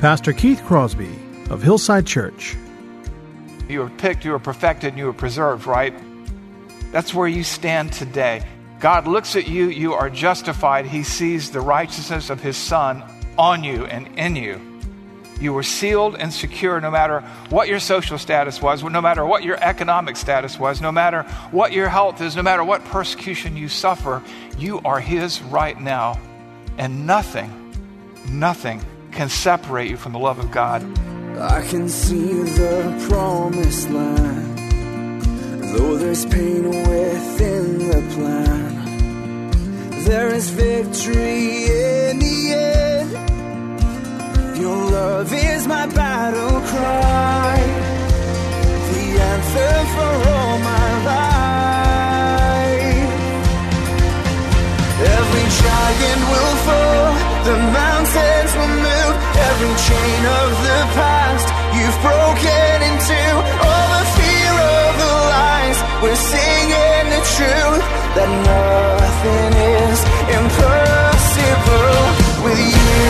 Pastor Keith Crosby of Hillside Church. You were picked, you were perfected, and you were preserved, right? That's where you stand today. God looks at you, you are justified. He sees the righteousness of His Son on you and in you. You were sealed and secure no matter what your social status was, no matter what your economic status was, no matter what your health is, no matter what persecution you suffer. You are His right now. And nothing, nothing can separate you from the love of God. I can see the promised land, though there's pain within the plan. There is victory in the end. Your love is my battle cry, the answer for all my life. Every giant will fall, the move, every chain of the past you've broken into. All the fear of the lies, we're singing the truth that nothing is impossible with you.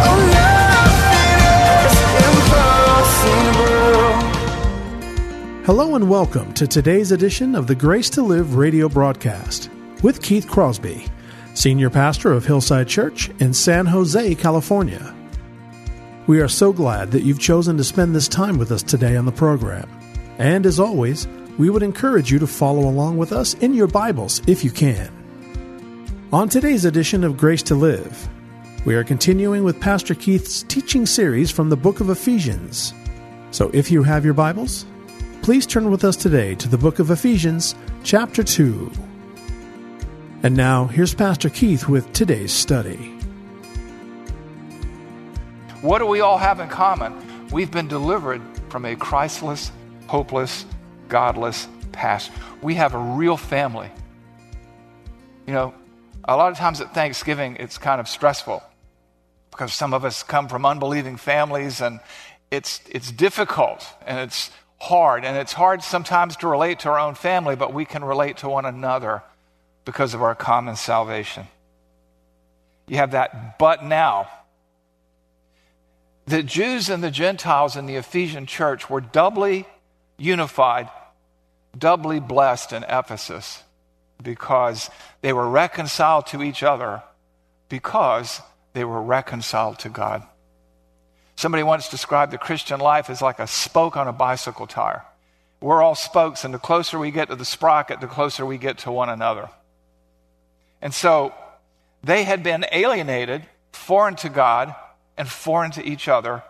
Oh, nothing is impossible. Hello and welcome to today's edition of the Grace to Live radio broadcast with Keith Crosby, Senior Pastor of Hillside Church in San Jose, California. We are so glad that you've chosen to spend this time with us today on the program. And as always, we would encourage you to follow along with us in your Bibles if you can. On today's edition of Grace to Live, we are continuing with Pastor Keith's teaching series from the book of Ephesians. So if you have your Bibles, please turn with us today to the book of Ephesians, chapter 2. And now, here's Pastor Keith with today's study. What do we all have in common? We've been delivered from a Christless, hopeless, godless past. We have a real family. You know, a lot of times at Thanksgiving, it's kind of stressful because some of us come from unbelieving families and it's, it's difficult and it's hard. And it's hard sometimes to relate to our own family, but we can relate to one another because of our common salvation. You have that but now. The Jews and the Gentiles in the Ephesian church were doubly unified, doubly blessed in Ephesus because they were reconciled to each other because they were reconciled to God. Somebody once described the Christian life as like a spoke on a bicycle tire. We're all spokes, and the closer we get to the sprocket, the closer we get to one another. And so they had been alienated, foreign to God, and foreign to each other,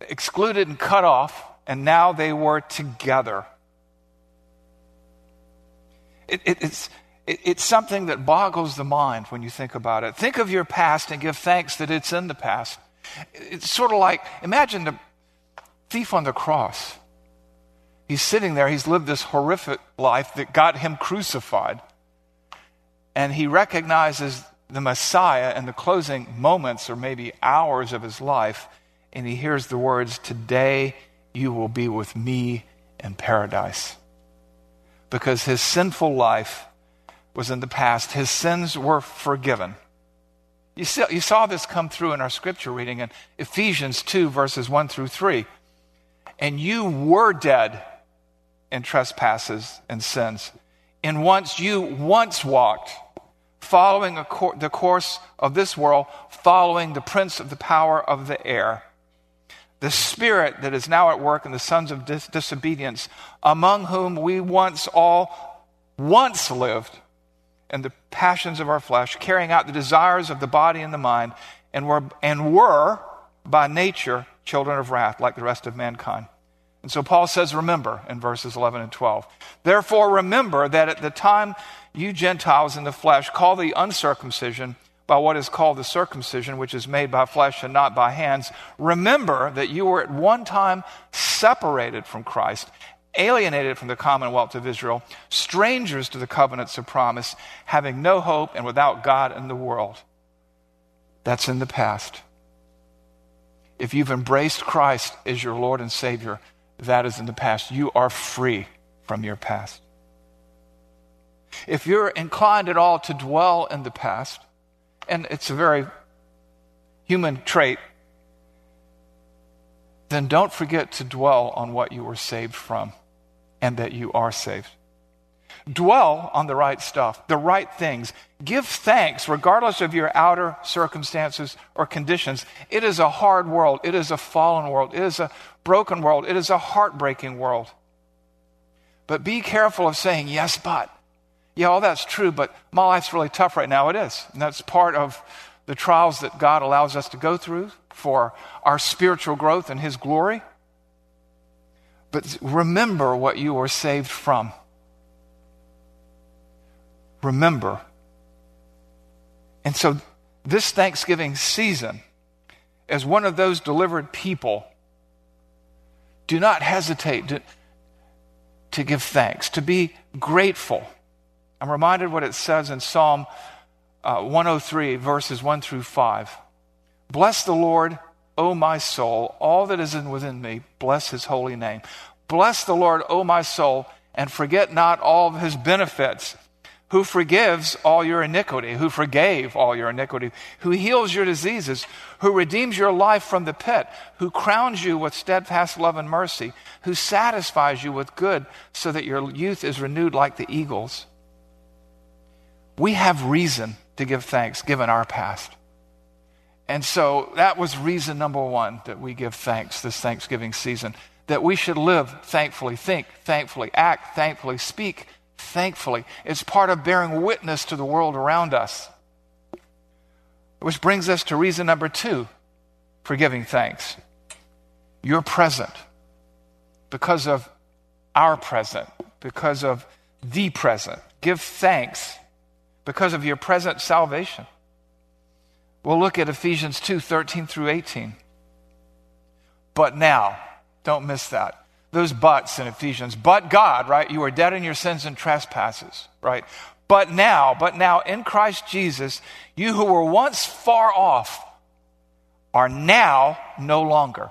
excluded and cut off, and now they were together. It, it, it's, it, it's something that boggles the mind when you think about it. Think of your past and give thanks that it's in the past. It's sort of like imagine the thief on the cross. He's sitting there, he's lived this horrific life that got him crucified. And he recognizes the Messiah in the closing moments or maybe hours of his life, and he hears the words, Today you will be with me in paradise. Because his sinful life was in the past, his sins were forgiven. You saw, you saw this come through in our scripture reading in Ephesians 2, verses 1 through 3. And you were dead in trespasses and sins. And once you once walked, following cor- the course of this world, following the prince of the power of the air, the spirit that is now at work in the sons of dis- disobedience, among whom we once all once lived in the passions of our flesh, carrying out the desires of the body and the mind, and were, and were by nature children of wrath, like the rest of mankind. And so Paul says, Remember in verses 11 and 12. Therefore, remember that at the time you Gentiles in the flesh call the uncircumcision by what is called the circumcision, which is made by flesh and not by hands. Remember that you were at one time separated from Christ, alienated from the commonwealth of Israel, strangers to the covenants of promise, having no hope and without God in the world. That's in the past. If you've embraced Christ as your Lord and Savior, that is in the past. You are free from your past. If you're inclined at all to dwell in the past, and it's a very human trait, then don't forget to dwell on what you were saved from and that you are saved. Dwell on the right stuff, the right things. Give thanks regardless of your outer circumstances or conditions. It is a hard world. It is a fallen world. It is a broken world. It is a heartbreaking world. But be careful of saying, yes, but. Yeah, all that's true, but my life's really tough right now. It is. And that's part of the trials that God allows us to go through for our spiritual growth and His glory. But remember what you were saved from remember. And so, this Thanksgiving season, as one of those delivered people, do not hesitate to, to give thanks, to be grateful. I'm reminded what it says in Psalm uh, 103, verses 1 through 5. Bless the Lord, O my soul, all that is in within me, bless his holy name. Bless the Lord, O my soul, and forget not all of his benefits who forgives all your iniquity, who forgave all your iniquity, who heals your diseases, who redeems your life from the pit, who crowns you with steadfast love and mercy, who satisfies you with good so that your youth is renewed like the eagles. We have reason to give thanks given our past. And so that was reason number one that we give thanks this Thanksgiving season. That we should live thankfully, think thankfully, act thankfully, speak thankfully. It's part of bearing witness to the world around us. Which brings us to reason number two for giving thanks. You're present because of our present, because of the present. Give thanks because of your present salvation. We'll look at Ephesians 2 13 through 18. But now, don't miss that those buts in Ephesians. But God, right? You are dead in your sins and trespasses, right? But now, but now in Christ Jesus, you who were once far off are now no longer.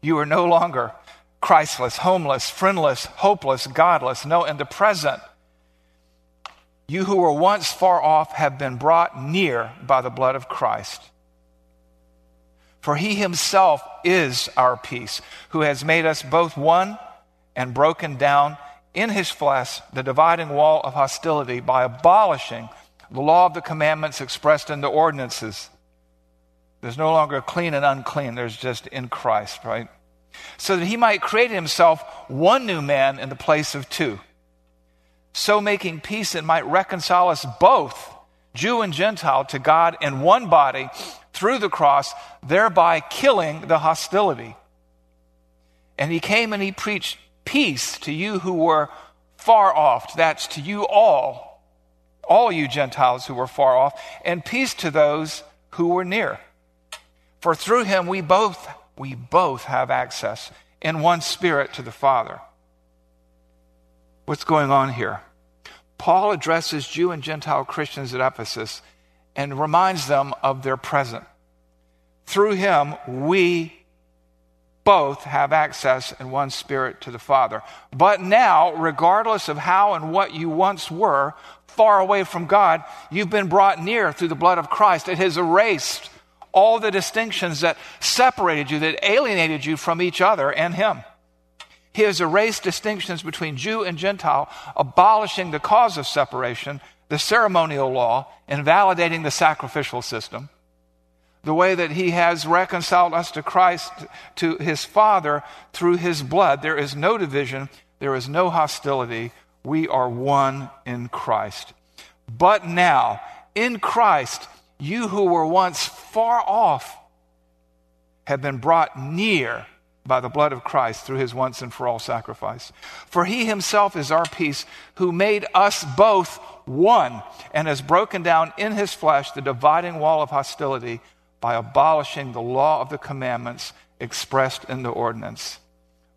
You are no longer Christless, homeless, friendless, hopeless, godless. No, in the present, you who were once far off have been brought near by the blood of Christ. For he himself is our peace, who has made us both one and broken down in his flesh the dividing wall of hostility by abolishing the law of the commandments expressed in the ordinances. There's no longer clean and unclean, there's just in Christ, right? So that he might create himself one new man in the place of two. So making peace and might reconcile us both, Jew and Gentile, to God in one body through the cross, thereby killing the hostility. And he came and he preached peace to you who were far off. That's to you all, all you Gentiles who were far off, and peace to those who were near. For through him we both we both have access in one spirit to the Father. What's going on here? Paul addresses Jew and Gentile Christians at Ephesus and reminds them of their present. Through him, we both have access in one spirit to the Father. But now, regardless of how and what you once were, far away from God, you've been brought near through the blood of Christ. It has erased all the distinctions that separated you, that alienated you from each other and Him. He has erased distinctions between Jew and Gentile, abolishing the cause of separation the ceremonial law, invalidating the sacrificial system, the way that he has reconciled us to Christ, to his Father through his blood. There is no division, there is no hostility. We are one in Christ. But now, in Christ, you who were once far off have been brought near by the blood of Christ through his once and for all sacrifice. For he himself is our peace, who made us both one and has broken down in his flesh the dividing wall of hostility by abolishing the law of the commandments expressed in the ordinance.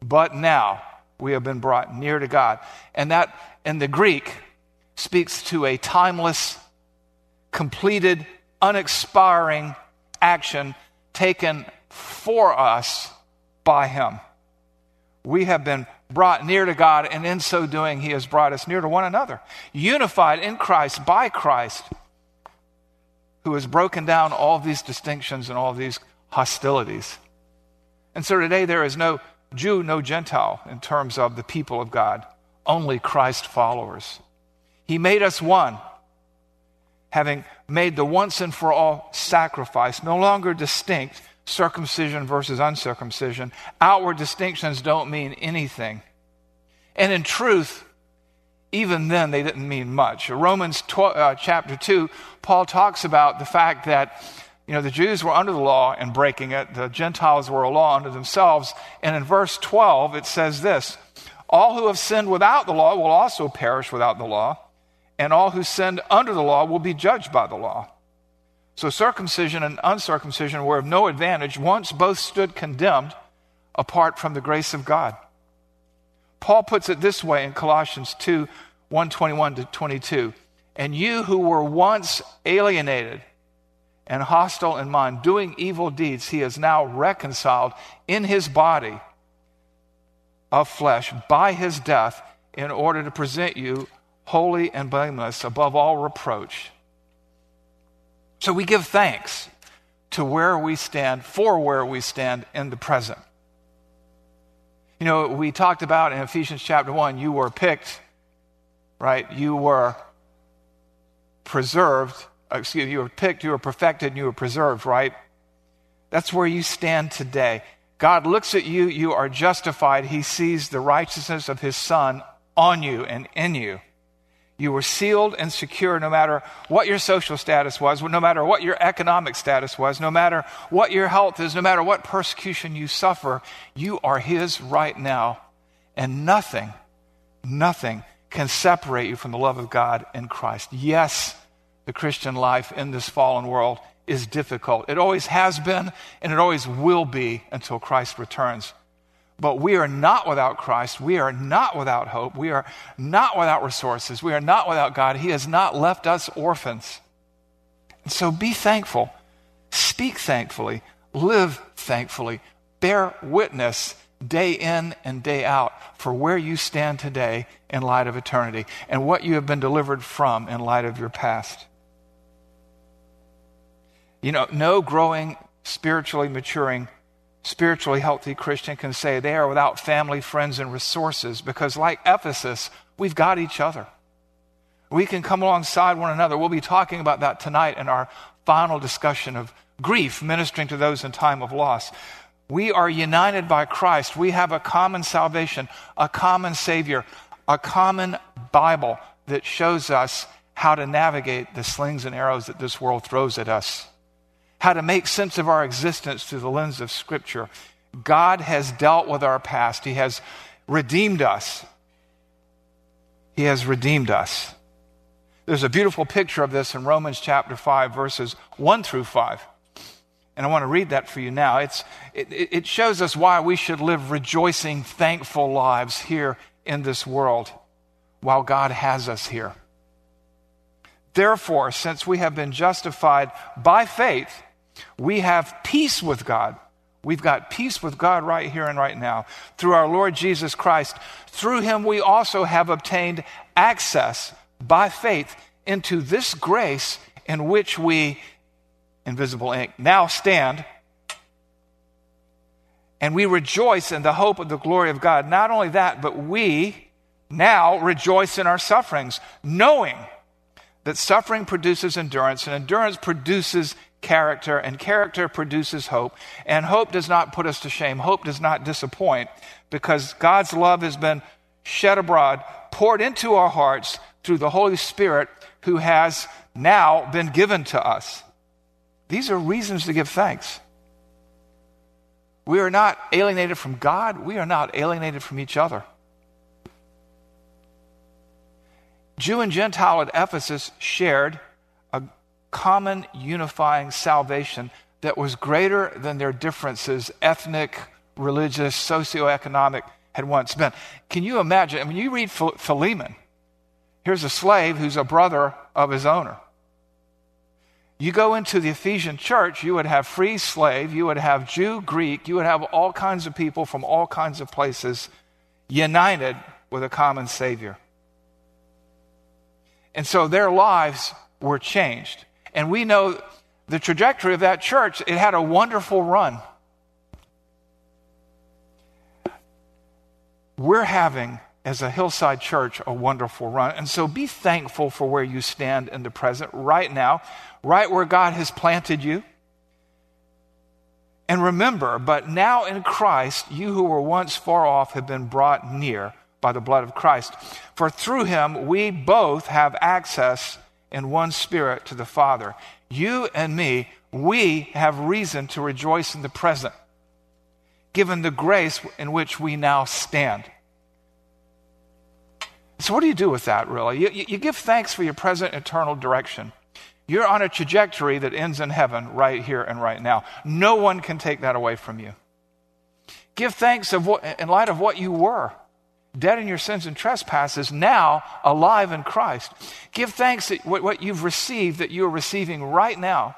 But now we have been brought near to God. And that in the Greek speaks to a timeless, completed, unexpiring action taken for us by him. We have been brought near to God, and in so doing, He has brought us near to one another, unified in Christ, by Christ. who has broken down all these distinctions and all these hostilities. And so today there is no Jew, no Gentile in terms of the people of God, only Christ followers. He made us one, having made the once and for all sacrifice, no longer distinct, circumcision versus uncircumcision. Outward distinctions don't mean anything. And in truth, even then they didn't mean much. Romans 12, uh, chapter 2, Paul talks about the fact that you know, the Jews were under the law and breaking it. The Gentiles were a law unto themselves. And in verse 12, it says this All who have sinned without the law will also perish without the law, and all who sinned under the law will be judged by the law. So circumcision and uncircumcision were of no advantage. Once both stood condemned apart from the grace of God. Paul puts it this way in Colossians 2 121 to 22. And you who were once alienated and hostile in mind, doing evil deeds, he is now reconciled in his body of flesh by his death in order to present you holy and blameless above all reproach. So we give thanks to where we stand, for where we stand in the present. You know, we talked about in Ephesians chapter 1, you were picked, right? You were preserved excuse me, you were picked, you were perfected, and you were preserved, right? That's where you stand today. God looks at you, you are justified. He sees the righteousness of His Son on you and in you. You were sealed and secure no matter what your social status was, no matter what your economic status was, no matter what your health is, no matter what persecution you suffer. You are His right now. And nothing, nothing can separate you from the love of God in Christ. Yes, the Christian life in this fallen world is difficult. It always has been, and it always will be until Christ returns. But we are not without Christ. We are not without hope. We are not without resources. We are not without God. He has not left us orphans. And so be thankful. Speak thankfully. Live thankfully. Bear witness day in and day out for where you stand today in light of eternity and what you have been delivered from in light of your past. You know, no growing, spiritually maturing, spiritually healthy Christian can say they are without family, friends, and resources because, like Ephesus, we've got each other. We can come alongside one another. We'll be talking about that tonight in our final discussion of grief, ministering to those in time of loss. We are united by Christ. We have a common salvation, a common Savior, a common Bible that shows us how to navigate the slings and arrows that this world throws at us how to make sense of our existence through the lens of Scripture. God has dealt with our past, He has redeemed us. He has redeemed us. There's a beautiful picture of this in Romans chapter 5, verses 1 through 5. And I want to read that for you now. It's, it, it shows us why we should live rejoicing, thankful lives here in this world while God has us here. Therefore, since we have been justified by faith, we have peace with God. We've got peace with God right here and right now through our Lord Jesus Christ. Through him, we also have obtained access by faith into this grace in which we, invisible ink, now stand. And we rejoice in the hope of the glory of God. Not only that, but we now rejoice in our sufferings, knowing that suffering produces endurance, and endurance produces character, and character produces hope. And hope does not put us to shame. Hope does not disappoint because God's love has been shed abroad, poured into our hearts through the Holy Spirit who has now been given to us. These are reasons to give thanks. We are not alienated from God, we are not alienated from each other. Jew and Gentile at Ephesus shared common unifying salvation that was greater than their differences, ethnic, religious, socioeconomic, had once been. Can you imagine? I mean, you read Philemon. Here's a slave who's a brother of his owner. You go into the Ephesian church, you would have free slave, you would have Jew, Greek, you would have all kinds of people from all kinds of places united with a common Savior. And so their lives were changed. And we know the trajectory of that church, it had a wonderful run. We're having, as a hillside church, a wonderful run. And so be thankful for where you stand in the present right now, right where God has planted you. And remember, but now in Christ, you who were once far off have been brought near by the blood of Christ. For through him we both have access in one spirit to the Father. You and me, we have reason to rejoice in the present, given the grace in which we now stand. So, what do you do with that, really? You, you give thanks for your present eternal direction. You're on a trajectory that ends in heaven right here and right now. No one can take that away from you. Give thanks of what, in light of what you were dead in your sins and trespasses, now alive in Christ. Give thanks that what you've received, that you are receiving right now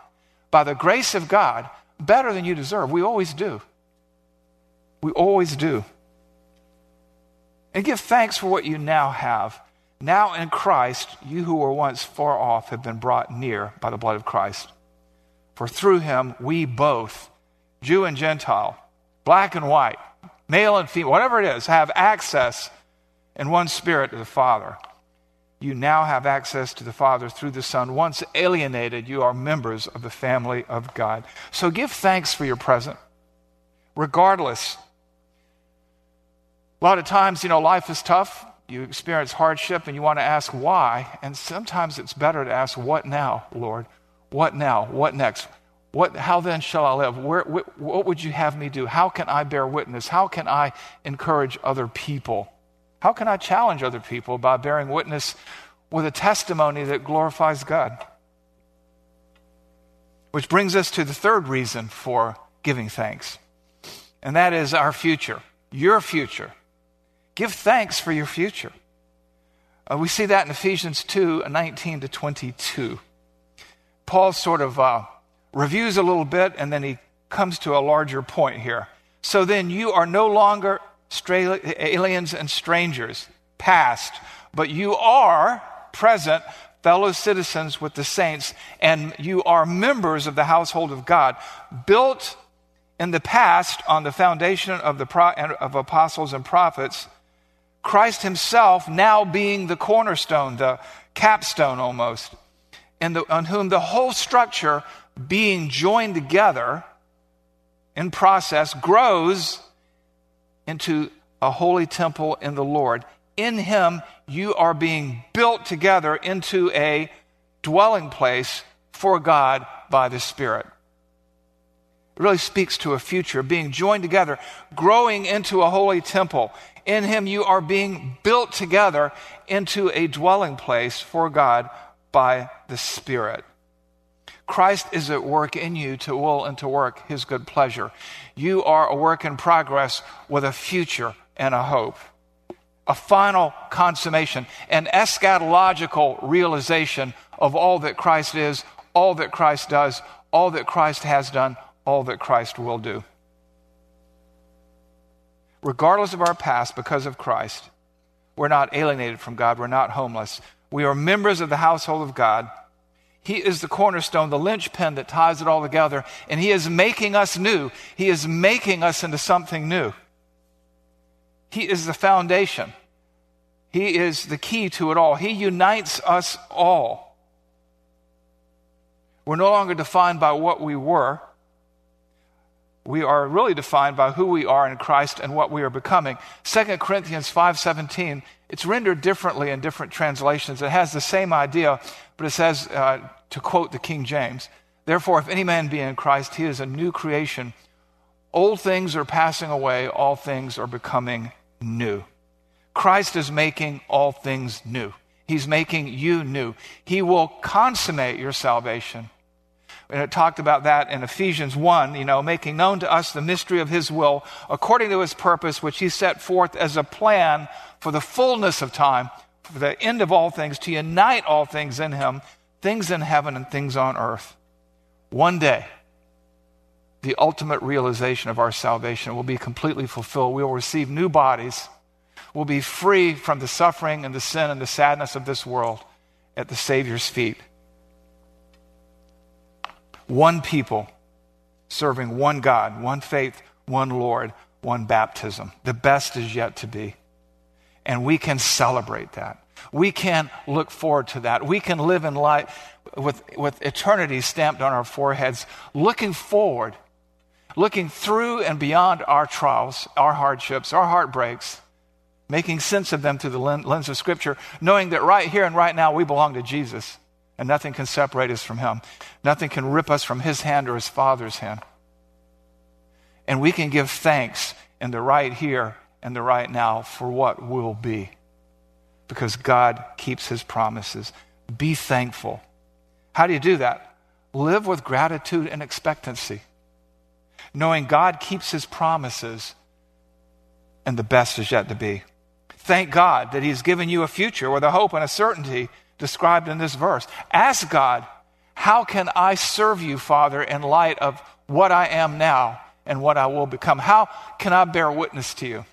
by the grace of God, better than you deserve. We always do. We always do. And give thanks for what you now have. Now in Christ, you who were once far off have been brought near by the blood of Christ. For through him, we both, Jew and Gentile, black and white, male and female, whatever it is, have access in one spirit to the Father. You now have access to the Father through the Son. Once alienated, you are members of the family of God. So give thanks for your present, regardless. A lot of times, you know, life is tough. You experience hardship and you want to ask why. And sometimes it's better to ask, What now, Lord? What now? What next? What, how then shall I live? Where, wh- what would you have me do? How can I bear witness? How can I encourage other people? How can I challenge other people by bearing witness with a testimony that glorifies God? Which brings us to the third reason for giving thanks, and that is our future, your future. Give thanks for your future. Uh, we see that in Ephesians 2 19 to 22. Paul sort of uh, reviews a little bit, and then he comes to a larger point here. So then you are no longer aliens and strangers, past, but you are present fellow citizens with the saints, and you are members of the household of God, built in the past on the foundation of the pro- of apostles and prophets. Christ Himself now being the cornerstone, the capstone almost, and the, on whom the whole structure being joined together in process grows into a holy temple in the Lord. In Him, you are being built together into a dwelling place for God by the Spirit. It really speaks to a future, being joined together, growing into a holy temple. In Him, you are being built together into a dwelling place for God by the Spirit. Christ is at work in you to will and to work his good pleasure. You are a work in progress with a future and a hope, a final consummation, an eschatological realization of all that Christ is, all that Christ does, all that Christ has done, all that Christ will do. Regardless of our past, because of Christ, we're not alienated from God, we're not homeless. We are members of the household of God he is the cornerstone, the linchpin that ties it all together, and He is making us new. He is making us into something new. He is the foundation. He is the key to it all. He unites us all. We're no longer defined by what we were. We are really defined by who we are in Christ and what we are becoming. 2 Corinthians 5:17 it's rendered differently in different translations. It has the same idea, but it says, uh, to quote the King James, Therefore, if any man be in Christ, he is a new creation. Old things are passing away, all things are becoming new. Christ is making all things new. He's making you new. He will consummate your salvation. And it talked about that in Ephesians 1, you know, making known to us the mystery of his will according to his purpose, which he set forth as a plan for the fullness of time, for the end of all things, to unite all things in him, things in heaven and things on earth. One day, the ultimate realization of our salvation will be completely fulfilled. We will receive new bodies. We'll be free from the suffering and the sin and the sadness of this world at the Savior's feet. One people, serving one God, one faith, one Lord, one baptism. The best is yet to be. And we can celebrate that. We can look forward to that. We can live in light with, with eternity stamped on our foreheads, looking forward, looking through and beyond our trials, our hardships, our heartbreaks, making sense of them through the lens of Scripture, knowing that right here and right now we belong to Jesus and nothing can separate us from Him. Nothing can rip us from His hand or His Father's hand. And we can give thanks in the right here and the right now for what will be because God keeps His promises. Be thankful. How do you do that? Live with gratitude and expectancy, knowing God keeps His promises and the best is yet to be. Thank God that He's given you a future with a hope and a certainty described in this verse. Ask God, How can I serve you, Father, in light of what I am now and what I will become? How can I bear witness to you?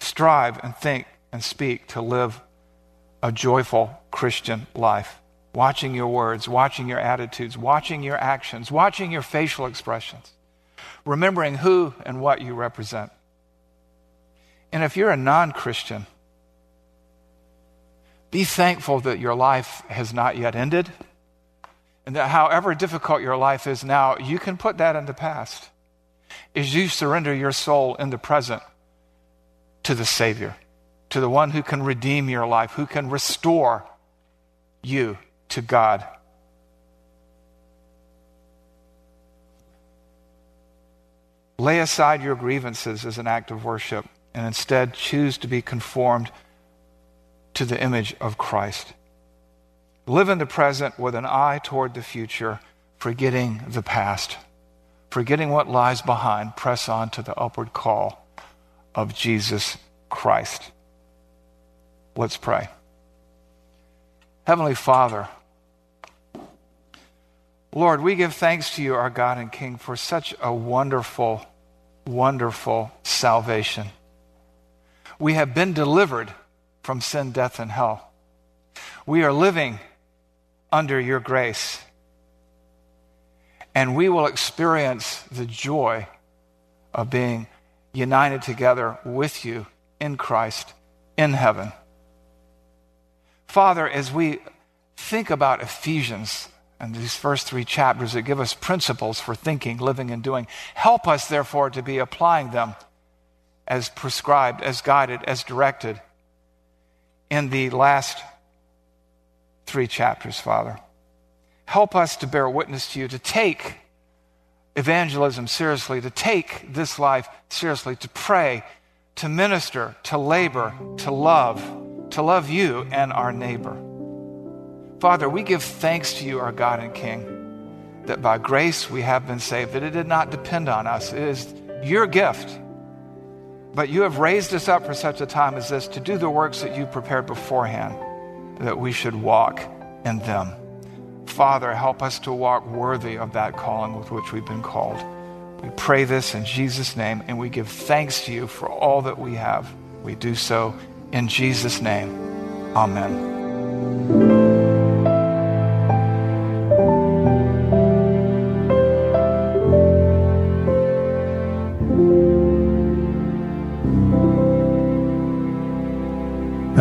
Strive and think and speak to live a joyful Christian life. Watching your words, watching your attitudes, watching your actions, watching your facial expressions remembering who and what you represent. And if you're a non Christian, be thankful that your life has not yet ended, and that however difficult your life is now, you can put that in the past as you surrender your soul in the present to the Savior, to the one who can redeem your life, who can restore you to God. Lay aside your grievances as an act of worship and instead choose to be conformed to the image of Christ. Live in the present with an eye toward the future, forgetting the past. Forgetting what lies behind, press on to the upward call of Jesus Christ. Let's pray. Heavenly Father, Lord, we give thanks to you, our God and King, for such a wonderful, wonderful salvation. We have been delivered from sin, death, and hell. We are living under your grace. And we will experience the joy of being united together with you in Christ in heaven. Father, as we think about Ephesians, and these first three chapters that give us principles for thinking, living, and doing. Help us, therefore, to be applying them as prescribed, as guided, as directed in the last three chapters, Father. Help us to bear witness to you, to take evangelism seriously, to take this life seriously, to pray, to minister, to labor, to love, to love you and our neighbor. Father, we give thanks to you, our God and King, that by grace we have been saved, that it did not depend on us. It is your gift. But you have raised us up for such a time as this to do the works that you prepared beforehand, that we should walk in them. Father, help us to walk worthy of that calling with which we've been called. We pray this in Jesus' name, and we give thanks to you for all that we have. We do so in Jesus' name. Amen.